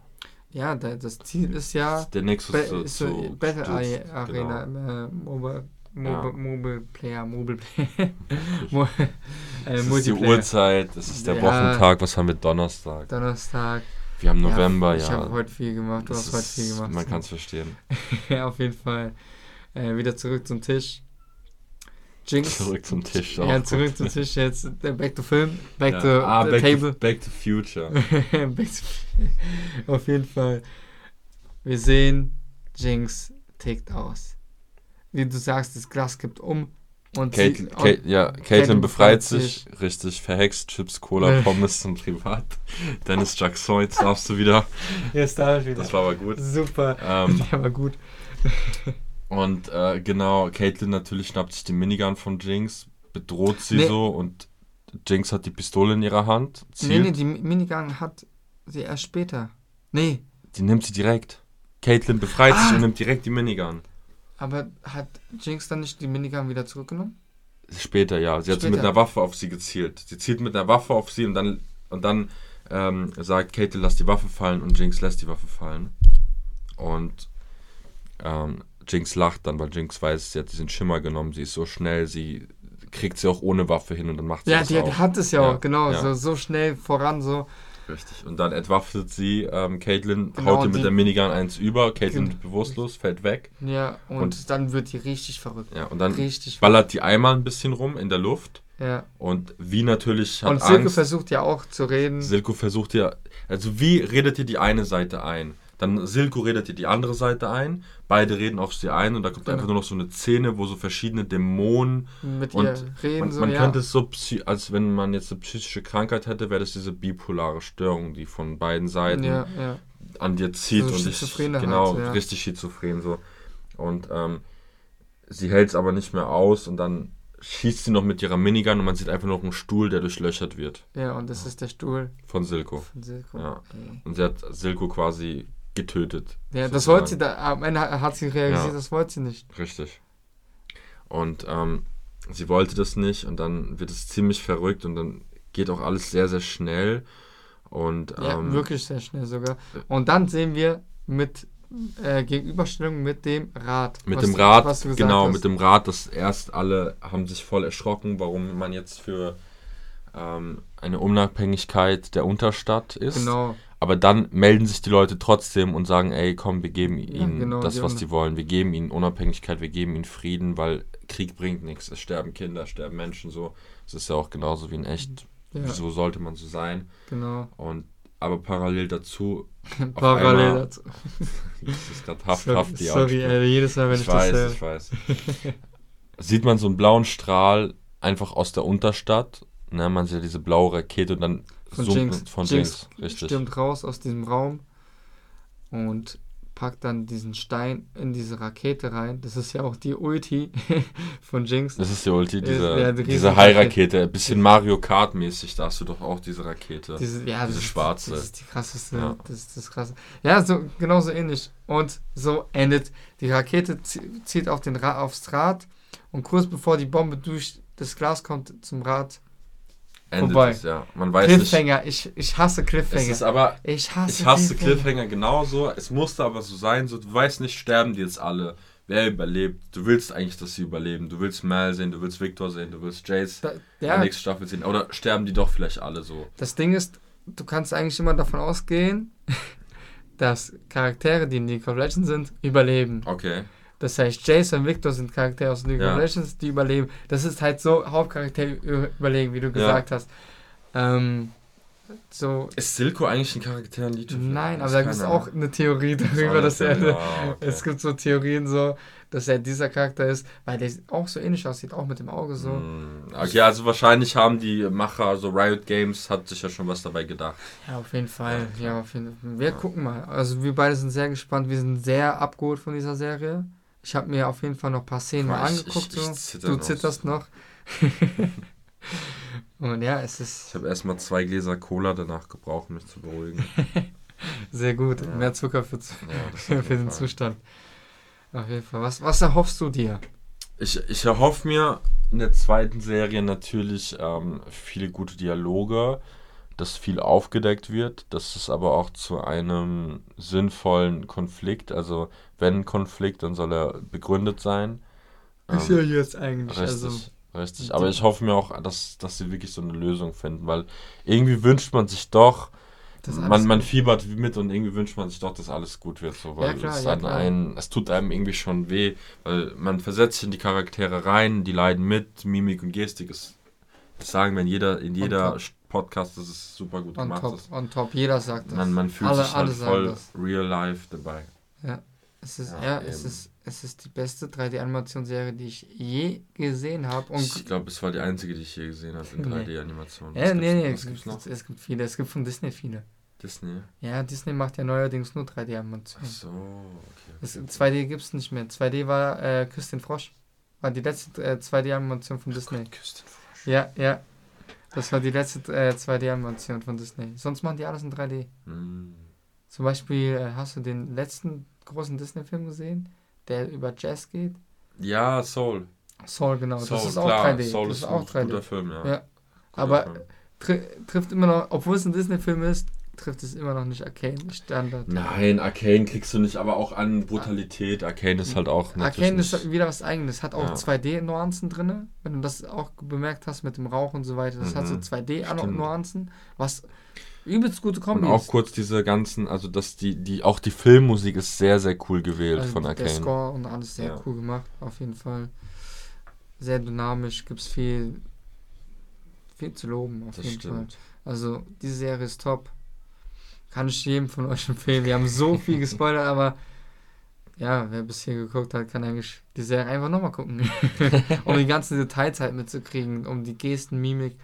Ja, da, das Ziel ist ja Der Nexus Be zu, ist so Battle stützen, Arena, Genau. äh, Mobile, Ja. Mobile, Player, Mobile Player, Mo äh, Es ist die. Uhrzeit, es ist der Ja. Wochentag, was haben wir Donnerstag? Donnerstag. Wir haben November, Ich ja. habe heute viel gemacht, du Das hast heute viel gemacht. Man kann es verstehen. ja, auf jeden Fall. Äh, wieder zurück zum Tisch. Jinx. Zurück zum Tisch. Ja, zurück zum Tisch jetzt. äh, Back to Film. Back Ja. to ah, the back Table. To, back to Future. Back to Auf jeden Fall. Wir sehen, Jinx tickt aus. Wie du sagst, das Glas kippt um. Und Kate, sie, Kate, ja, Caitlin befreit sich, richtig, verhext, Chips, Cola. Pommes zum Privat. Dennis Jackson, jetzt darfst du wieder. Jetzt da wieder. Das war aber gut. Super. Ähm, Der war gut. Und äh, genau, Caitlin natürlich schnappt sich die Minigun von Jinx, bedroht sie Nee. so und Jinx hat die Pistole in ihrer Hand, Nee, zielt, nee, die Mi- Minigun hat sie erst später. Nee, die nimmt sie direkt. Caitlin befreit sich Ah. und nimmt direkt die Minigun. aber hat Jinx dann nicht die Minigun wieder zurückgenommen? Später, ja. Sie hat Später. mit einer Waffe auf sie gezielt. Sie zielt mit einer Waffe auf sie und dann, und dann ähm, sagt Kate, lass die Waffe fallen und Jinx lässt die Waffe fallen. Und ähm, Jinx lacht dann, weil Jinx weiß, sie hat diesen Schimmer genommen, sie ist so schnell, sie kriegt sie auch ohne Waffe hin und dann macht sie Ja, das die, auch. hat es ja, Ja, auch, genau, ja. So, so schnell voran, so. Richtig. Und dann entwaffnet sie ähm, Caitlin, Genau, haut ihr mit der Minigun eins über, Caitlin Gen- wird bewusstlos, fällt weg. Ja, und, Und- dann wird die richtig verrückt. Ja, und dann Richtig ballert die einmal ein bisschen rum in der Luft. Ja. Und wie natürlich hat Und Silke Angst. versucht ja auch zu reden. Silko versucht ja, also wie redet ihr die eine Seite ein? Dann Silko redet ihr die andere Seite ein, beide reden auf sie ein und da kommt Genau. einfach nur noch so eine Szene, wo so verschiedene Dämonen mit und ihr reden, man, so, man ja. könnte es so, als wenn man jetzt eine psychische Krankheit hätte, wäre das diese bipolare Störung, die von beiden Seiten ja, ja. an dir zieht So und dich genau halt, richtig schizophren so und ähm, sie hält es aber nicht mehr aus und dann schießt sie noch mit ihrer Minigun und man sieht einfach noch einen Stuhl, der durchlöchert wird Ja, und das ist der Stuhl von Silko. von Silko. Ja. Und sie hat Silko quasi getötet. Ja, das sozusagen. wollte sie, da, am Ende hat sie realisiert, Ja. das wollte sie nicht. Richtig. Und ähm, sie wollte das nicht und dann wird es ziemlich verrückt und dann geht auch alles sehr, sehr schnell. Und Ja, ähm, wirklich sehr schnell sogar. Und dann sehen wir mit äh, Gegenüberstellung mit dem Rad. mit was dem du- Rad, was du gesagt genau, hast. mit dem Rad, das erst alle haben sich voll erschrocken, warum man jetzt für ähm, eine Unabhängigkeit der Unterstadt ist. Genau. Aber dann melden sich die Leute trotzdem und sagen, ey, komm, wir geben ihnen genau, das, was die wollen. Wir geben ihnen Unabhängigkeit, wir geben ihnen Frieden, weil Krieg bringt nichts. Es sterben Kinder, es sterben Menschen so. Es ist ja auch genauso wie in echt. Ja, Wieso sollte man so sein? genau. Und aber parallel dazu, Parallel einmal- dazu. das ist gerade haft, Sorry, haft die sorry ey, jedes Mal, wenn ich, ich weiß, das ich höre. weiß. Sieht man so einen blauen Strahl einfach aus der Unterstadt. Ne, man sieht ja diese blaue Rakete und dann Von zoomt Jinx. von Jinx Jinx, stürmt raus aus diesem Raum und packt dann diesen Stein in diese Rakete rein. Das ist ja auch die Ulti von Jinx. Das ist die Ulti, Ist- diese, ja, die diese. High-Rakete. Ein bisschen Mario Kart-mäßig, da hast du doch auch diese Rakete. Diese, ja, Diese das ist- schwarze. Das ist die krasseste. Ja. Das ist das krasse. Ja, so, genauso ähnlich. Und so endet. Die Rakete zie- zieht auf den Ra aufs Rad und kurz bevor die Bombe durch das Glas kommt zum Rad. Endet vorbei. es, ja. Man weiß nicht. Cliffhanger. Ich, ich hasse Es Cliffhanger. ist aber, ich hasse ich hasse Cliffhanger genauso. Es musste aber so sein, so, du weißt nicht, sterben die jetzt alle. Wer überlebt? Du willst eigentlich, dass sie überleben. Du willst Mal sehen, du willst Victor sehen, du willst Jace Da, in der ja, nächsten Staffel sehen. Oder sterben die doch vielleicht alle so? das Ding ist, du kannst eigentlich immer davon ausgehen, dass Charaktere, die in League of Legends sind, überleben. Okay. Das heißt, Jace und Victor sind Charaktere aus League Ja. of Legends, die überleben. Das ist halt so Hauptcharaktere ü- überlegen, wie du gesagt hast. Ähm, so, Ist Silko eigentlich ein Charakter in League nein, aber da gibt es auch eine Theorie darüber, dass er. Ah, okay. Es gibt so Theorien so, dass er dieser Charakter ist, weil der auch so ähnlich aussieht, auch mit dem Auge so. Hm, Okay, also wahrscheinlich haben die Macher, also Riot Games, hat sich ja schon was dabei gedacht. Ja, auf jeden Fall. Ja, Ja, auf jeden Fall. Wir Ja. gucken mal. Also wir beide sind sehr gespannt. Wir sind sehr abgeholt von dieser Serie. Ich habe mir auf jeden Fall noch ein paar Szenen mal ich- angeguckt. ich- ich so. zitter du zitterst noch. Und ja, es ist Ich habe erstmal zwei Gläser Cola danach gebraucht, um mich zu beruhigen. sehr gut. Ja. Mehr Zucker für, Ja, für den. Zustand. Auf jeden Fall. Was, was erhoffst du dir? Ich, ich erhoffe mir in der zweiten Serie natürlich ähm, viele gute Dialoge, dass viel aufgedeckt wird, dass es aber auch zu einem sinnvollen Konflikt, also wenn ein Konflikt, dann soll er begründet sein. Ist Ähm, ja jetzt eigentlich. Richtig, Also, richtig. Aber ich hoffe mir auch, dass, dass sie wirklich so eine Lösung finden, weil irgendwie wünscht man sich doch, man, man fiebert mit und irgendwie wünscht man sich doch, dass alles gut wird. So, weil Ja, klar, es, ja, einen, es tut einem irgendwie schon weh, weil man versetzt sich in die Charaktere rein, die leiden mit, Mimik und Gestik ist, das sagen wir in jeder, in jeder top. Podcast, dass es super gut on gemacht top, ist. on top. Jeder sagt das. Man, man fühlt alle, sich alle halt voll das. real life dabei. Es ist, Ja, ja, es ist, es ist die beste 3D-Animationsserie, die ich je gesehen habe. Ich glaube, es war die einzige, die ich je gesehen habe in Nee. 3D-Animationen. Ja, nee, nee, es gibt, noch? es gibt viele. Es gibt von Disney viele. Disney. Ja, Disney macht ja neuerdings nur Ach 3D-Animationen. so, okay. Es- 2D gibt es nicht mehr. 2D war äh, Küss den Frosch. War die letzte äh, 2D-Animation von Disney. Küss den Frosch. Ja, ja. Das war die letzte äh, 2D-Animation von Disney. Sonst machen die alles in 3D. Hm. Zum Beispiel, äh, hast du den letzten großen Disney-Film gesehen, der über Jazz geht? Ja, Soul. Soul, genau. Soul, das ist auch klar. 3D. Soul das ist ist ein auch 3D. guter Film, ja. Ja. Guter Aber Film. tri trifft immer noch, obwohl es ein Disney-Film ist, trifft es immer noch nicht Arcane Standard. Nein, Arcane kriegst du nicht, aber auch an Brutalität. Arcane ist halt auch Arcane ist wieder was eigenes, hat auch Ja. 2D-Nuancen drin, wenn du das auch bemerkt hast mit dem Rauch und so weiter. Das hat so Mhm. 2D-Nuancen, was Übelst gute Und Kombis. auch kurz diese ganzen, also dass die, die, auch die Filmmusik ist sehr, sehr cool gewählt Also von Der Arcane. Score und alles sehr Ja. cool gemacht, auf jeden Fall. Sehr dynamisch, gibt's viel, viel zu loben, auf Das jeden Fall. stimmt. Also, diese Serie ist top. Kann ich jedem von euch empfehlen. Wir haben so viel gespoilert, aber ja, wer bis hier geguckt hat, kann eigentlich die Serie einfach nochmal gucken. um die ganzen Details halt mitzukriegen, um die Gesten, Mimik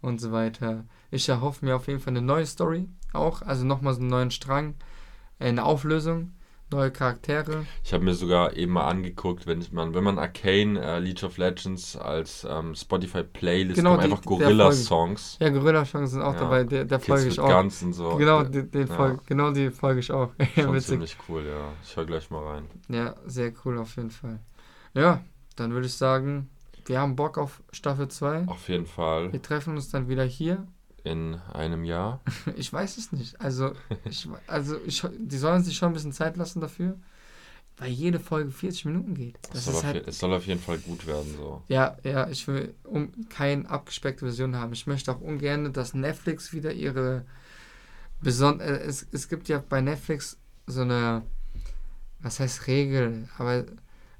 und so weiter. Ich erhoffe mir auf jeden Fall eine neue Story auch, also nochmal so einen neuen Strang, eine Auflösung, neue Charaktere. Ich habe mir sogar eben mal angeguckt, wenn man, wenn man Arcane äh, League of Legends als ähm, Spotify Playlist Genau, kommt, die- einfach Gorilla. Songs. Ja, Gorilla-Chancen sind auch Ja. dabei, der, der folge ich auch. Und so. Genau, den, den ja. Folge, genau die folge ich auch. Schon ziemlich cool, ja. Ich höre gleich mal rein. Ja, sehr cool auf jeden Fall. Ja, dann würde ich sagen, wir haben Bock auf Staffel 2. Auf jeden Fall Wir treffen uns dann wieder hier. In einem Jahr. Ich weiß es nicht. Also, ich, also ich, die sollen sich schon ein bisschen Zeit lassen dafür, weil jede Folge 40 Minuten geht. Es Das soll, auf, je- halt. es soll auf jeden Fall gut werden, so. Ja, ja, ich will um keine abgespeckte Version haben. Ich möchte auch ungern, dass Netflix wieder ihre beson äh, es, es gibt ja bei Netflix so eine was heißt Regel, aber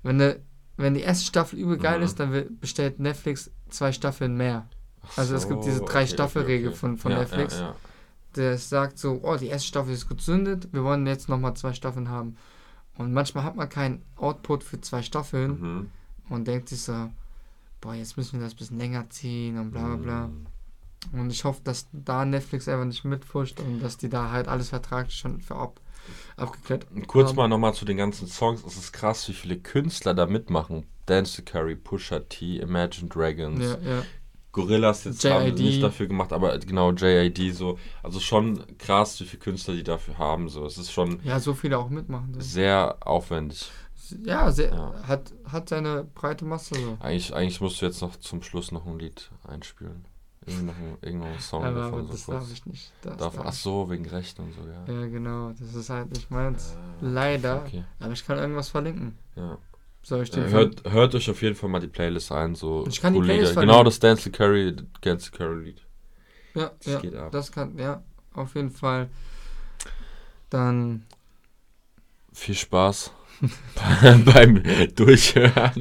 wenn ne, wenn die erste Staffel übel geil Mhm. ist, dann bestellt Netflix zwei Staffeln mehr. Also es gibt diese so, drei okay, Staffelregel okay, okay. von- von ja, Netflix. Ja, ja. Der sagt so, oh, die erste Staffel ist gezündet, wir wollen jetzt nochmal zwei Staffeln haben. Und manchmal hat man keinen Output für zwei Staffeln Mhm. und denkt sich so, boah, jetzt müssen wir das ein bisschen länger ziehen und bla bla bla. Mhm. Und ich hoffe, dass da Netflix einfach nicht mitfuscht und dass die da halt alles vertraglich schon für ab, abgeklärt Kurz haben. mal nochmal zu den ganzen Songs. Es ist krass, wie viele Künstler da mitmachen. Dance to Carry, Pusha T, Imagine Dragons, Ja, ja. Gorillas jetzt haben JID. sie nicht dafür gemacht, aber genau JID so. Also schon krass, wie viele Künstler die dafür haben. So, es ist schon ja, so viele auch mitmachen. So. sehr aufwendig. Ja, sehr, Ja. Hat, hat seine breite Masse so. Eigentlich, eigentlich musst du jetzt noch zum Schluss noch ein Lied einspielen. Irgend noch ein, irgend noch ein Song aber davon das so darf kurz. ich nicht. Das Darf, darf ach so, wegen Rechten und so, ja. Ja, genau. Das ist halt nicht meins. Ah, Leider. Okay, Aber ich kann irgendwas verlinken. ja. Soll ich dir Äh, hört, hört euch auf jeden Fall mal die Playlist ein, so Ich kann die coole Playlist. Genau das Dance the Carry, Dance the Carry Lied. Ja, Das ja. geht ab. Das kann, ja, auf jeden Fall. Dann. Viel Spaß beim Durchhören.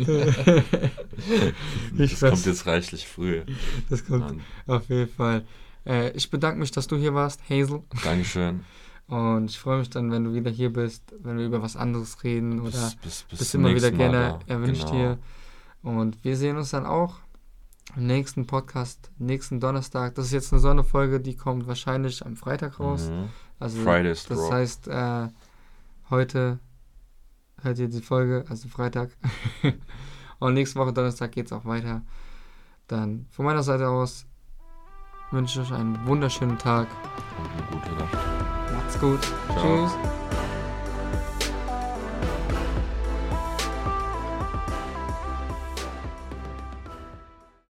das kommt jetzt reichlich früh. Das kommt Mann. auf jeden Fall. Äh, ich bedanke mich, dass du hier warst, Hazel. Dankeschön. Und ich freue mich dann, wenn du wieder hier bist, wenn wir über was anderes reden oder Bis, bis, bis bist immer wieder gerne erwünscht Genau. hier. Und wir sehen uns dann auch im nächsten Podcast, nächsten Donnerstag. Das ist jetzt eine Sonderfolge, die kommt wahrscheinlich am Freitag raus. Mhm. Also Friday's das Drop. heißt, äh, heute hört ihr die Folge, also Freitag. Und nächste Woche Donnerstag geht es auch weiter. Dann von meiner Seite aus wünsche ich euch einen wunderschönen Tag. Und eine gute Nacht. Macht's gut. Ciao. Tschüss.